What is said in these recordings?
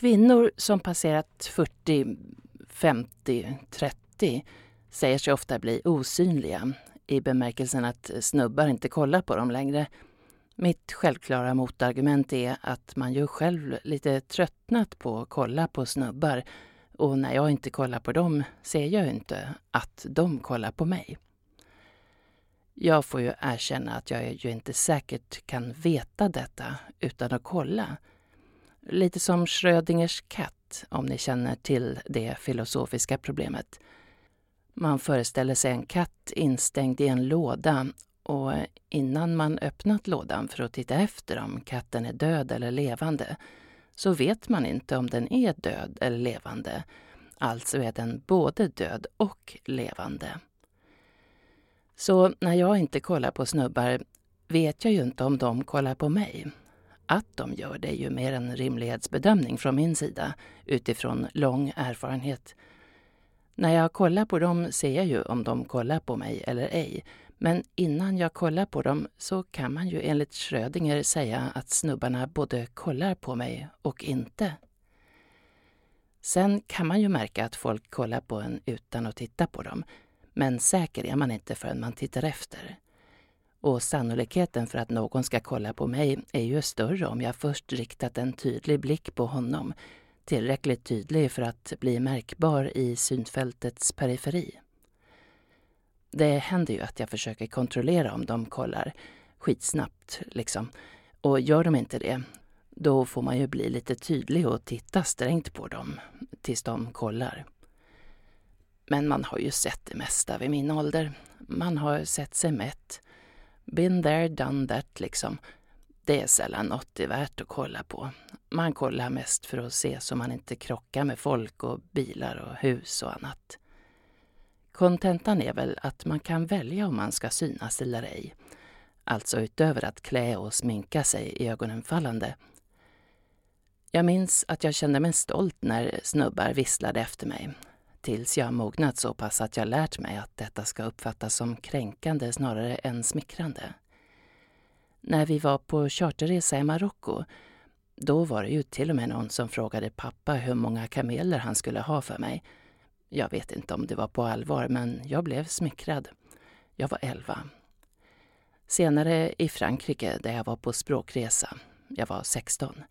Kvinnor som passerat 40, 50, 30 säger sig ofta bli osynliga i bemärkelsen att snubbar inte kollar på dem längre. Mitt självklara motargument är att man ju själv lite tröttnat på att kolla på snubbar och när jag inte kollar på dem ser jag ju inte att de kollar på mig. Jag får ju erkänna att jag ju inte säkert kan veta detta utan att kolla. Lite som Schrödingers katt, om ni känner till det filosofiska problemet. Man föreställer sig en katt instängd i en låda och innan man öppnat lådan för att titta efter om katten är död eller levande så vet man inte om den är död eller levande. Alltså är den både död och levande. Så när jag inte kollar på snubbar vet jag ju inte om de kollar på mig. Att de gör det är ju mer en rimlighetsbedömning från min sida utifrån lång erfarenhet. När jag kollar på dem ser jag ju om de kollar på mig eller ej. Men innan jag kollar på dem så kan man ju enligt Schrödinger säga att snubbarna både kollar på mig och inte. Sen kan man ju märka att folk kollar på en utan att titta på dem. Men säker är man inte förrän man tittar efter. Och sannolikheten för att någon ska kolla på mig är ju större om jag först riktat en tydlig blick på honom. Tillräckligt tydlig för att bli märkbar i synfältets periferi. Det händer ju att jag försöker kontrollera om de kollar skitsnabbt, liksom. Och gör de inte det, då får man ju bli lite tydlig och titta strängt på dem tills de kollar. Men man har ju sett det mesta vid min ålder. Man har sett sig mätt. Been there, done that, liksom. Det är sällan något det är värt att kolla på. Man kollar mest för att se så man inte krockar med folk och bilar och hus och annat. Kontentan är väl att man kan välja om man ska synas eller ej. Alltså utöver att klä och sminka sig i ögonenfallande. Jag minns att jag kände mig stolt när snubbar visslade efter mig. Tills jag mognat så pass att jag lärt mig att detta ska uppfattas som kränkande snarare än smickrande. När vi var på charterresa i Marocko, då var det ju till och med någon som frågade pappa hur många kameler han skulle ha för mig jag vet inte om det var på allvar, men jag blev smickrad. Jag var elva. Senare i Frankrike, där jag var på språkresa, jag var 16.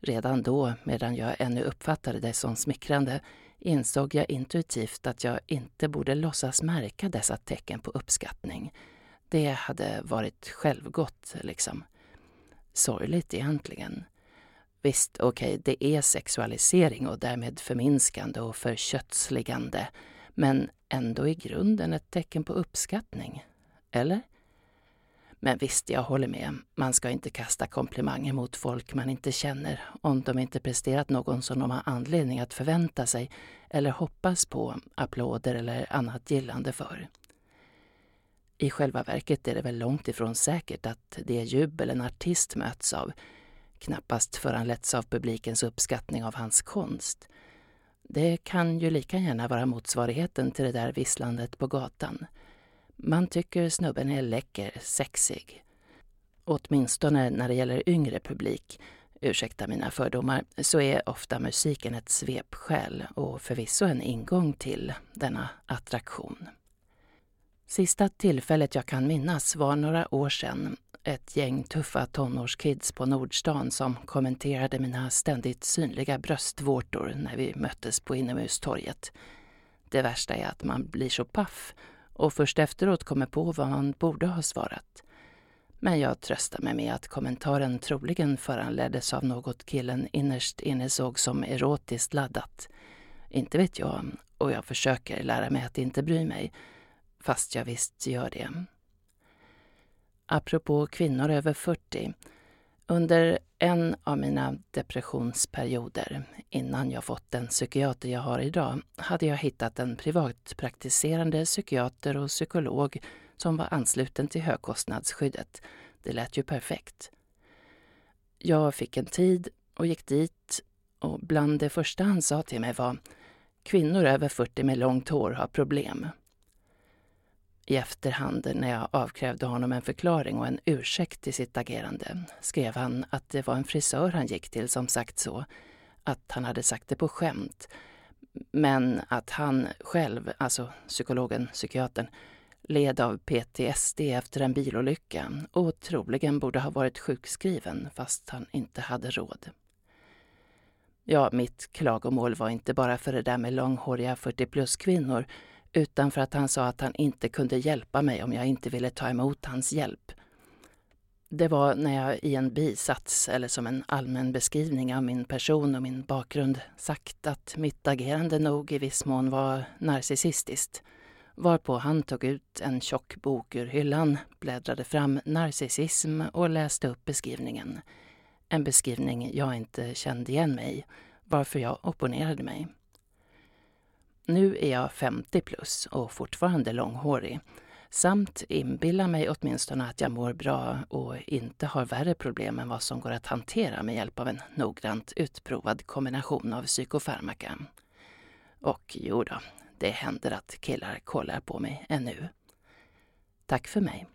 Redan då, medan jag ännu uppfattade det som smickrande, insåg jag intuitivt att jag inte borde låtsas märka dessa tecken på uppskattning. Det hade varit självgott, liksom. Sorgligt egentligen. Visst, okej, okay, det är sexualisering och därmed förminskande och förkötsligande. Men ändå i grunden ett tecken på uppskattning. Eller? Men visst, jag håller med. Man ska inte kasta komplimanger mot folk man inte känner om de inte presterat någon som de har anledning att förvänta sig eller hoppas på applåder eller annat gillande för. I själva verket är det väl långt ifrån säkert att det jubel en artist möts av knappast föranletts av publikens uppskattning av hans konst. Det kan ju lika gärna vara motsvarigheten till det där visslandet på gatan. Man tycker snubben är läcker, sexig. Åtminstone när det gäller yngre publik, ursäkta mina fördomar, så är ofta musiken ett svepskäl och förvisso en ingång till denna attraktion. Sista tillfället jag kan minnas var några år sedan ett gäng tuffa tonårskids på Nordstan som kommenterade mina ständigt synliga bröstvårtor när vi möttes på Inomhustorget. Det värsta är att man blir så paff och först efteråt kommer på vad man borde ha svarat. Men jag tröstar mig med att kommentaren troligen föranleddes av något killen innerst inne såg som erotiskt laddat. Inte vet jag, och jag försöker lära mig att inte bry mig, fast jag visst gör det apropå kvinnor över 40. Under en av mina depressionsperioder, innan jag fått den psykiater jag har idag, hade jag hittat en privatpraktiserande psykiater och psykolog som var ansluten till högkostnadsskyddet. Det lät ju perfekt. Jag fick en tid och gick dit och bland det första han sa till mig var Kvinnor över 40 med långt hår har problem. I efterhand, när jag avkrävde honom en förklaring och en ursäkt till sitt agerande, skrev han att det var en frisör han gick till som sagt så, att han hade sagt det på skämt. Men att han själv, alltså psykologen, psykiatern, led av PTSD efter en bilolycka och troligen borde ha varit sjukskriven fast han inte hade råd. Ja, mitt klagomål var inte bara för det där med långhåriga 40 plus-kvinnor utan för att han sa att han inte kunde hjälpa mig om jag inte ville ta emot hans hjälp. Det var när jag i en bisats, eller som en allmän beskrivning av min person och min bakgrund, sagt att mitt agerande nog i viss mån var narcissistiskt. Varpå han tog ut en tjock bok ur hyllan, bläddrade fram narcissism och läste upp beskrivningen. En beskrivning jag inte kände igen mig i, varför jag opponerade mig. Nu är jag 50 plus och fortfarande långhårig samt inbillar mig åtminstone att jag mår bra och inte har värre problem än vad som går att hantera med hjälp av en noggrant utprovad kombination av psykofarmaka. Och jo då, det händer att killar kollar på mig ännu. Tack för mig.